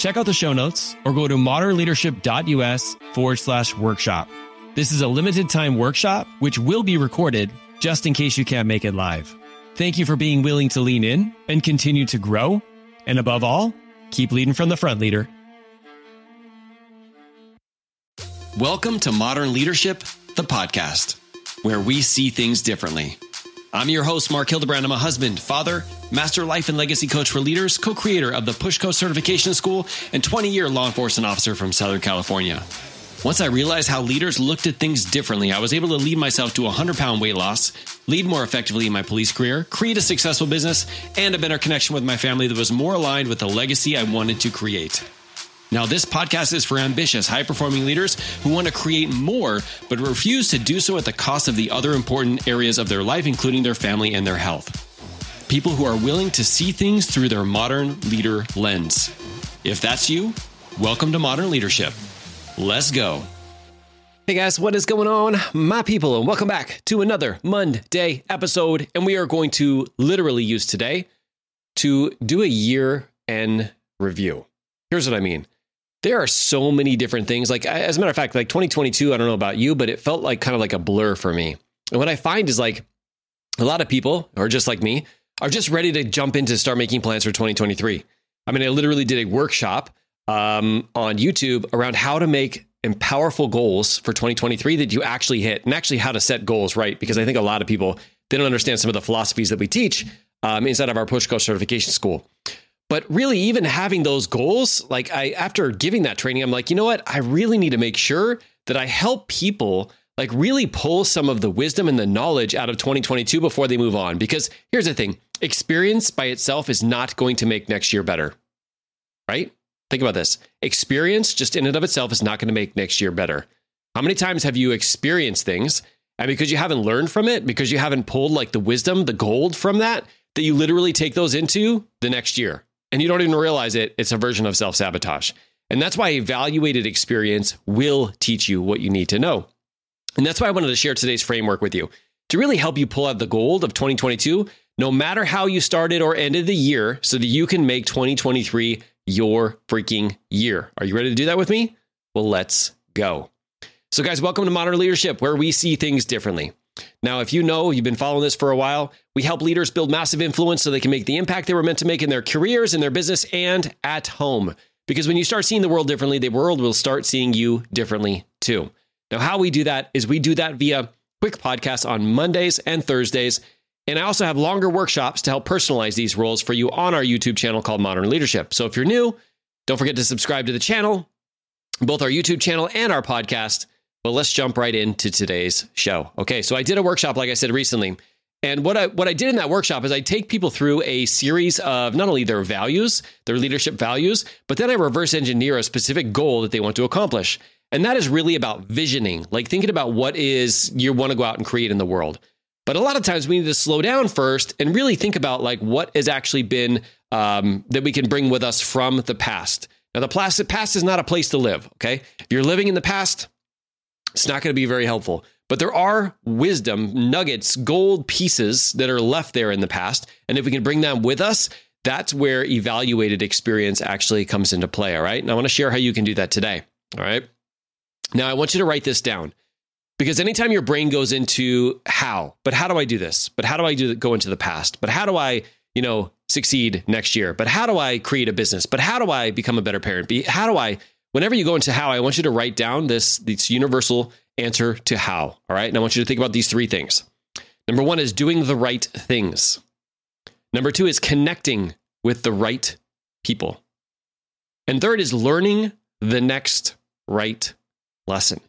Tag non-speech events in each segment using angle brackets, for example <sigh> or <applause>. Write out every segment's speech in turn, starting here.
Check out the show notes or go to modernleadership.us forward slash workshop. This is a limited time workshop, which will be recorded just in case you can't make it live. Thank you for being willing to lean in and continue to grow. And above all, keep leading from the front, leader. Welcome to Modern Leadership, the podcast, where we see things differently. I'm your host, Mark Hildebrand. I'm a husband, father, master life and legacy coach for leaders, co creator of the Pushco Certification School, and 20 year law enforcement officer from Southern California. Once I realized how leaders looked at things differently, I was able to lead myself to a 100 pound weight loss, lead more effectively in my police career, create a successful business, and a better connection with my family that was more aligned with the legacy I wanted to create. Now, this podcast is for ambitious, high performing leaders who want to create more, but refuse to do so at the cost of the other important areas of their life, including their family and their health. People who are willing to see things through their modern leader lens. If that's you, welcome to Modern Leadership. Let's go. Hey guys, what is going on, my people, and welcome back to another Monday episode. And we are going to literally use today to do a year end review. Here's what I mean there are so many different things. Like, as a matter of fact, like 2022, I don't know about you, but it felt like kind of like a blur for me. And what I find is like a lot of people, or just like me, are just ready to jump into start making plans for 2023. I mean, I literally did a workshop um, on YouTube around how to make and powerful goals for 2023 that you actually hit and actually how to set goals right. Because I think a lot of people, they don't understand some of the philosophies that we teach um, inside of our Pushco certification school. But really, even having those goals, like I, after giving that training, I'm like, you know what? I really need to make sure that I help people like really pull some of the wisdom and the knowledge out of 2022 before they move on. Because here's the thing experience by itself is not going to make next year better, right? Think about this experience just in and of itself is not going to make next year better. How many times have you experienced things and because you haven't learned from it, because you haven't pulled like the wisdom, the gold from that, that you literally take those into the next year? And you don't even realize it, it's a version of self sabotage. And that's why evaluated experience will teach you what you need to know. And that's why I wanted to share today's framework with you to really help you pull out the gold of 2022, no matter how you started or ended the year, so that you can make 2023 your freaking year. Are you ready to do that with me? Well, let's go. So, guys, welcome to Modern Leadership, where we see things differently. Now, if you know you've been following this for a while, we help leaders build massive influence so they can make the impact they were meant to make in their careers, in their business, and at home. Because when you start seeing the world differently, the world will start seeing you differently too. Now, how we do that is we do that via quick podcasts on Mondays and Thursdays. And I also have longer workshops to help personalize these roles for you on our YouTube channel called Modern Leadership. So if you're new, don't forget to subscribe to the channel, both our YouTube channel and our podcast. But let's jump right into today's show. Okay, so I did a workshop, like I said recently. And what I what I did in that workshop is I take people through a series of not only their values, their leadership values, but then I reverse engineer a specific goal that they want to accomplish. And that is really about visioning, like thinking about what is you want to go out and create in the world. But a lot of times we need to slow down first and really think about like what has actually been um, that we can bring with us from the past. Now, the past is not a place to live. Okay, if you're living in the past, it's not going to be very helpful. But there are wisdom nuggets, gold pieces that are left there in the past. And if we can bring them with us, that's where evaluated experience actually comes into play. All right. And I want to share how you can do that today. All right. Now, I want you to write this down because anytime your brain goes into how, but how do I do this? But how do I do go into the past? But how do I, you know, succeed next year? But how do I create a business? But how do I become a better parent? How do I whenever you go into how, I want you to write down this, this universal answer to how. All right. And I want you to think about these three things. Number one is doing the right things. Number two is connecting with the right people. And third is learning the next right lesson.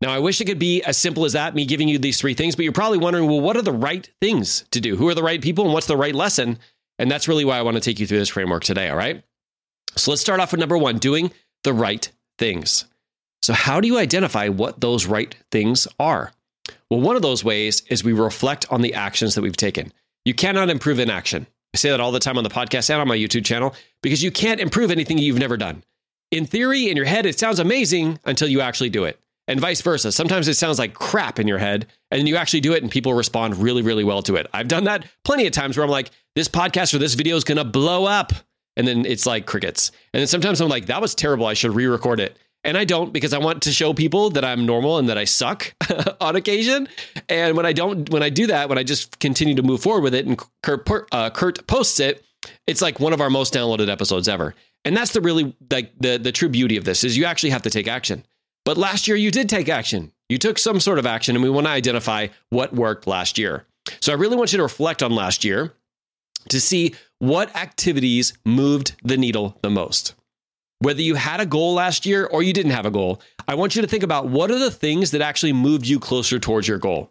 Now, I wish it could be as simple as that, me giving you these three things, but you're probably wondering, well, what are the right things to do? Who are the right people and what's the right lesson? And that's really why I want to take you through this framework today. All right. So let's start off with number one doing the right things. So, how do you identify what those right things are? Well, one of those ways is we reflect on the actions that we've taken. You cannot improve inaction. I say that all the time on the podcast and on my YouTube channel because you can't improve anything you've never done. In theory, in your head, it sounds amazing until you actually do it, and vice versa. Sometimes it sounds like crap in your head, and then you actually do it, and people respond really, really well to it. I've done that plenty of times where I'm like, this podcast or this video is going to blow up. And then it's like crickets. And then sometimes I'm like, that was terrible. I should re record it. And I don't because I want to show people that I'm normal and that I suck <laughs> on occasion. And when I don't, when I do that, when I just continue to move forward with it and Kurt, uh, Kurt posts it, it's like one of our most downloaded episodes ever. And that's the really like the the true beauty of this is you actually have to take action. But last year you did take action. You took some sort of action, and we want to identify what worked last year. So I really want you to reflect on last year to see what activities moved the needle the most. Whether you had a goal last year or you didn't have a goal, I want you to think about what are the things that actually moved you closer towards your goal.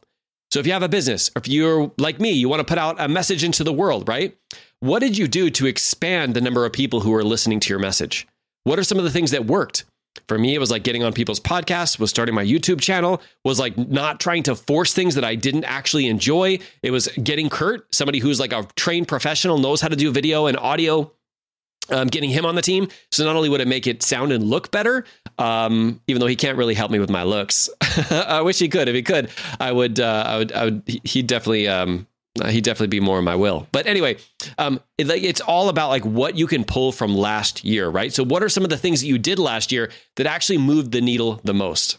So if you have a business, if you're like me, you want to put out a message into the world, right? What did you do to expand the number of people who are listening to your message? What are some of the things that worked? For me, it was like getting on people's podcasts, was starting my YouTube channel, was like not trying to force things that I didn't actually enjoy. It was getting Kurt, somebody who's like a trained professional, knows how to do video and audio um, getting him on the team. So not only would it make it sound and look better, um, even though he can't really help me with my looks. <laughs> I wish he could. If he could, I would. Uh, I would. I would. He'd definitely. Um, he'd definitely be more in my will. But anyway, um, it, it's all about like what you can pull from last year, right? So what are some of the things that you did last year that actually moved the needle the most?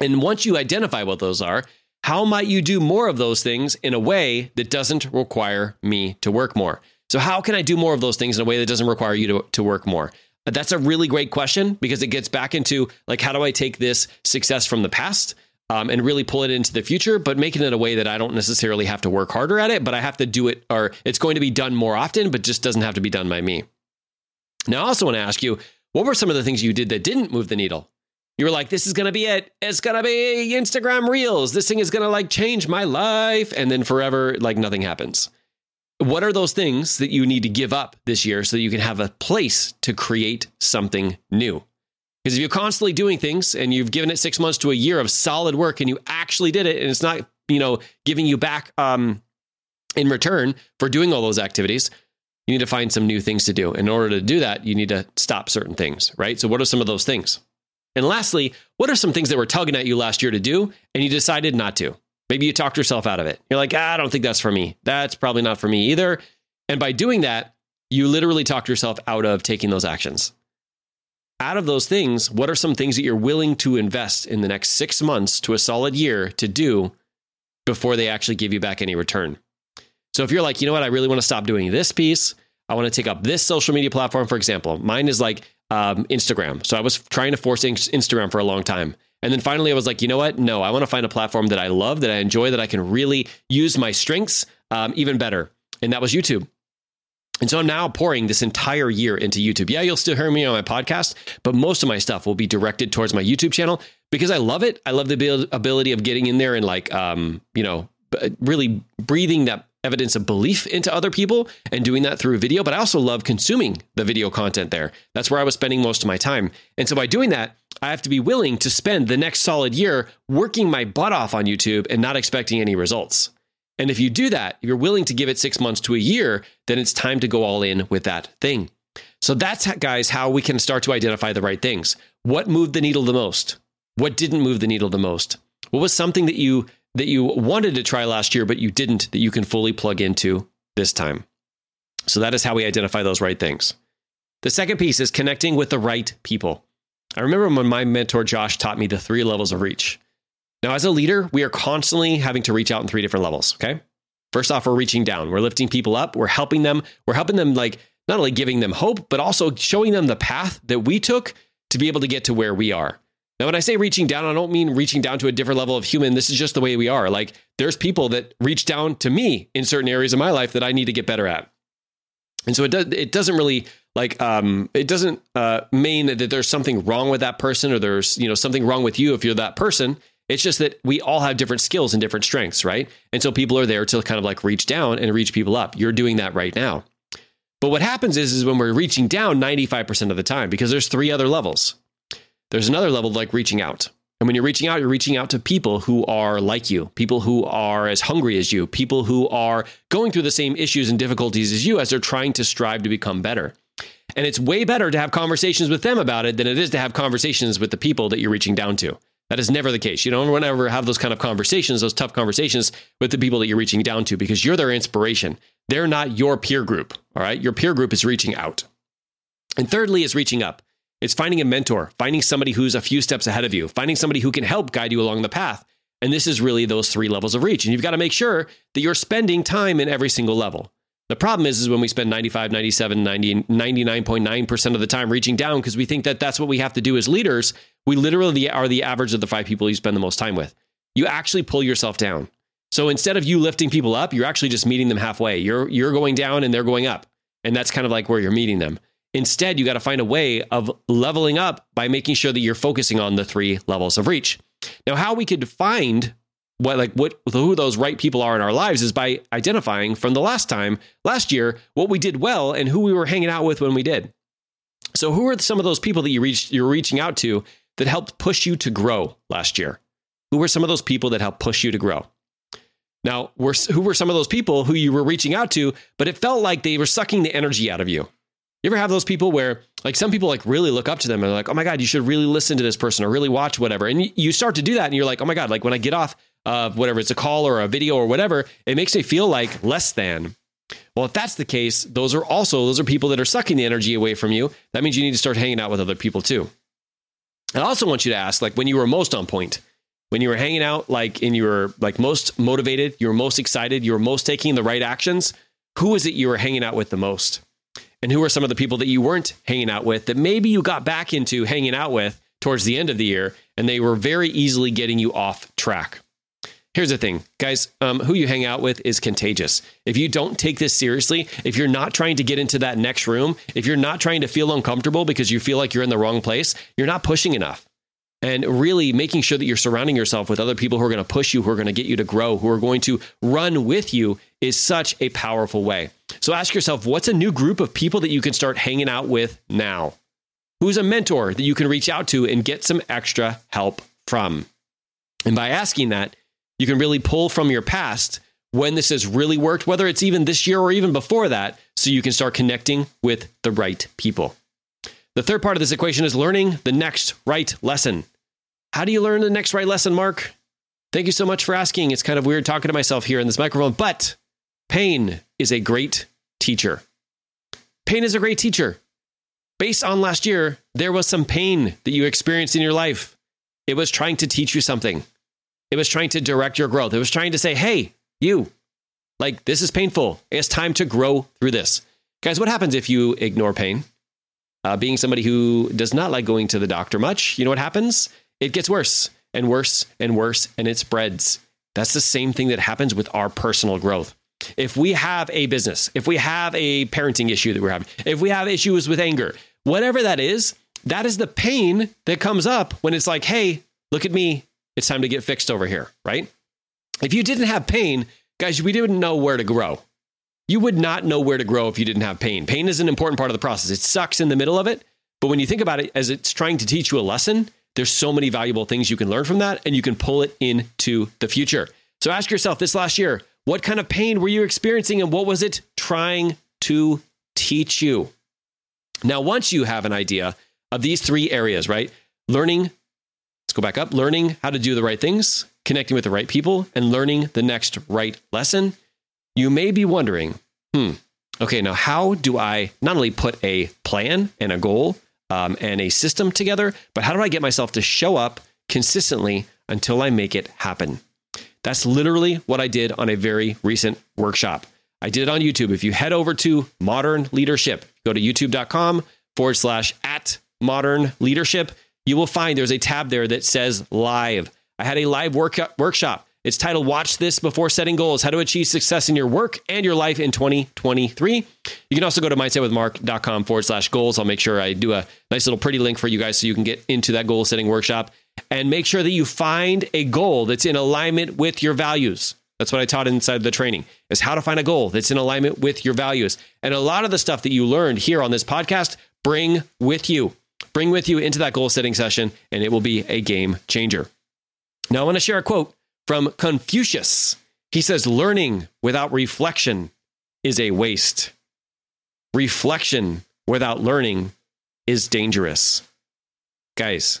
And once you identify what those are, how might you do more of those things in a way that doesn't require me to work more? So, how can I do more of those things in a way that doesn't require you to, to work more? That's a really great question because it gets back into like, how do I take this success from the past um, and really pull it into the future, but making it a way that I don't necessarily have to work harder at it, but I have to do it, or it's going to be done more often, but just doesn't have to be done by me. Now, I also want to ask you, what were some of the things you did that didn't move the needle? You were like, this is going to be it. It's going to be Instagram Reels. This thing is going to like change my life. And then forever, like nothing happens what are those things that you need to give up this year so that you can have a place to create something new? Because if you're constantly doing things and you've given it six months to a year of solid work and you actually did it and it's not, you know, giving you back um, in return for doing all those activities, you need to find some new things to do. In order to do that, you need to stop certain things, right? So, what are some of those things? And lastly, what are some things that were tugging at you last year to do and you decided not to? Maybe you talked yourself out of it. You're like, ah, I don't think that's for me. That's probably not for me either. And by doing that, you literally talked yourself out of taking those actions. Out of those things, what are some things that you're willing to invest in the next six months to a solid year to do before they actually give you back any return? So if you're like, you know what, I really want to stop doing this piece, I want to take up this social media platform, for example. Mine is like um, Instagram. So I was trying to force Instagram for a long time. And then finally, I was like, you know what? No, I want to find a platform that I love, that I enjoy, that I can really use my strengths um, even better. And that was YouTube. And so I'm now pouring this entire year into YouTube. Yeah, you'll still hear me on my podcast, but most of my stuff will be directed towards my YouTube channel because I love it. I love the ability of getting in there and like, um, you know, really breathing that evidence of belief into other people and doing that through video. But I also love consuming the video content there. That's where I was spending most of my time. And so by doing that, I have to be willing to spend the next solid year working my butt off on YouTube and not expecting any results. And if you do that, if you're willing to give it six months to a year, then it's time to go all in with that thing. So that's, guys, how we can start to identify the right things. What moved the needle the most? What didn't move the needle the most? What was something that you that you wanted to try last year but you didn't that you can fully plug into this time? So that is how we identify those right things. The second piece is connecting with the right people. I remember when my mentor Josh taught me the three levels of reach. Now, as a leader, we are constantly having to reach out in three different levels. Okay. First off, we're reaching down. We're lifting people up. We're helping them. We're helping them, like, not only giving them hope, but also showing them the path that we took to be able to get to where we are. Now, when I say reaching down, I don't mean reaching down to a different level of human. This is just the way we are. Like, there's people that reach down to me in certain areas of my life that I need to get better at. And so it does it doesn't really like um it doesn't uh mean that there's something wrong with that person or there's you know something wrong with you if you're that person. It's just that we all have different skills and different strengths, right? And so people are there to kind of like reach down and reach people up. You're doing that right now. But what happens is is when we're reaching down 95% of the time because there's three other levels. there's another level like reaching out. And when you're reaching out, you're reaching out to people who are like you, people who are as hungry as you, people who are going through the same issues and difficulties as you as they're trying to strive to become better. And it's way better to have conversations with them about it than it is to have conversations with the people that you're reaching down to. That is never the case. You don't ever have those kind of conversations, those tough conversations with the people that you're reaching down to because you're their inspiration. They're not your peer group. All right. Your peer group is reaching out. And thirdly, is reaching up. It's finding a mentor, finding somebody who's a few steps ahead of you, finding somebody who can help guide you along the path. And this is really those three levels of reach. And you've got to make sure that you're spending time in every single level. The problem is, is when we spend 95, 97, 90, 99.9% of the time reaching down because we think that that's what we have to do as leaders, we literally are the average of the five people you spend the most time with. You actually pull yourself down. So instead of you lifting people up, you're actually just meeting them halfway. You're you're going down and they're going up. And that's kind of like where you're meeting them. Instead, you got to find a way of leveling up by making sure that you're focusing on the three levels of reach. Now, how we could find what like what who those right people are in our lives is by identifying from the last time last year what we did well and who we were hanging out with when we did. So, who are some of those people that you reached you're reaching out to that helped push you to grow last year? Who were some of those people that helped push you to grow? Now, were, who were some of those people who you were reaching out to, but it felt like they were sucking the energy out of you? You ever have those people where, like, some people like really look up to them and they're like, "Oh my god, you should really listen to this person or really watch whatever," and you start to do that, and you're like, "Oh my god!" Like when I get off of whatever it's a call or a video or whatever, it makes me feel like less than. Well, if that's the case, those are also those are people that are sucking the energy away from you. That means you need to start hanging out with other people too. I also want you to ask, like, when you were most on point, when you were hanging out, like, and you were like most motivated, you were most excited, you were most taking the right actions. Who is it you were hanging out with the most? And who are some of the people that you weren't hanging out with that maybe you got back into hanging out with towards the end of the year and they were very easily getting you off track? Here's the thing, guys um, who you hang out with is contagious. If you don't take this seriously, if you're not trying to get into that next room, if you're not trying to feel uncomfortable because you feel like you're in the wrong place, you're not pushing enough. And really making sure that you're surrounding yourself with other people who are going to push you, who are going to get you to grow, who are going to run with you is such a powerful way. So ask yourself what's a new group of people that you can start hanging out with now? Who's a mentor that you can reach out to and get some extra help from? And by asking that, you can really pull from your past when this has really worked, whether it's even this year or even before that, so you can start connecting with the right people. The third part of this equation is learning the next right lesson. How do you learn the next right lesson, Mark? Thank you so much for asking. It's kind of weird talking to myself here in this microphone, but pain is a great teacher. Pain is a great teacher. Based on last year, there was some pain that you experienced in your life. It was trying to teach you something. It was trying to direct your growth. It was trying to say, hey, you, like, this is painful. It's time to grow through this. Guys, what happens if you ignore pain? Uh, being somebody who does not like going to the doctor much, you know what happens? It gets worse and worse and worse, and it spreads. That's the same thing that happens with our personal growth. If we have a business, if we have a parenting issue that we're having, if we have issues with anger, whatever that is, that is the pain that comes up when it's like, hey, look at me. It's time to get fixed over here, right? If you didn't have pain, guys, we didn't know where to grow. You would not know where to grow if you didn't have pain. Pain is an important part of the process. It sucks in the middle of it, but when you think about it as it's trying to teach you a lesson, there's so many valuable things you can learn from that and you can pull it into the future. So ask yourself this last year, what kind of pain were you experiencing and what was it trying to teach you? Now, once you have an idea of these three areas, right? Learning go back up. Learning how to do the right things, connecting with the right people, and learning the next right lesson. You may be wondering, hmm, okay, now how do I not only put a plan and a goal um, and a system together, but how do I get myself to show up consistently until I make it happen? That's literally what I did on a very recent workshop. I did it on YouTube. If you head over to Modern Leadership, go to youtube.com forward slash at modern leadership you will find there's a tab there that says live. I had a live work- workshop. It's titled Watch This Before Setting Goals How to Achieve Success in Your Work and Your Life in 2023. You can also go to mindsetwithmark.com forward slash goals. I'll make sure I do a nice little pretty link for you guys so you can get into that goal setting workshop and make sure that you find a goal that's in alignment with your values. That's what I taught inside the training is how to find a goal that's in alignment with your values. And a lot of the stuff that you learned here on this podcast, bring with you. Bring with you into that goal setting session, and it will be a game changer. Now, I want to share a quote from Confucius. He says, Learning without reflection is a waste. Reflection without learning is dangerous. Guys,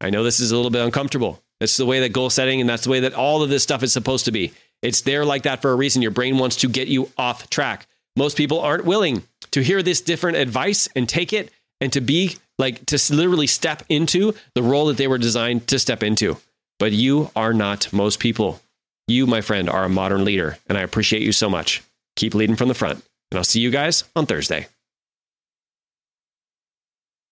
I know this is a little bit uncomfortable. It's the way that goal setting and that's the way that all of this stuff is supposed to be. It's there like that for a reason. Your brain wants to get you off track. Most people aren't willing to hear this different advice and take it and to be like to literally step into the role that they were designed to step into. But you are not most people. You, my friend, are a modern leader, and I appreciate you so much. Keep leading from the front, and I'll see you guys on Thursday.